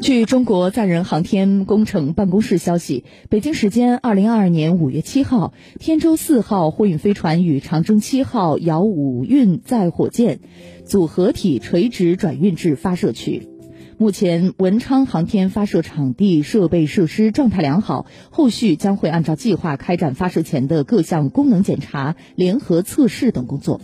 据中国载人航天工程办公室消息北京时间二零二二年五月七号天舟四号货运飞船与长征七号遥五运载火箭组合体垂直转运至发射区。目前文昌航天发射场地设备设施状态良好后续将会按照计划开展发射前的各项功能检查联合测试等工作。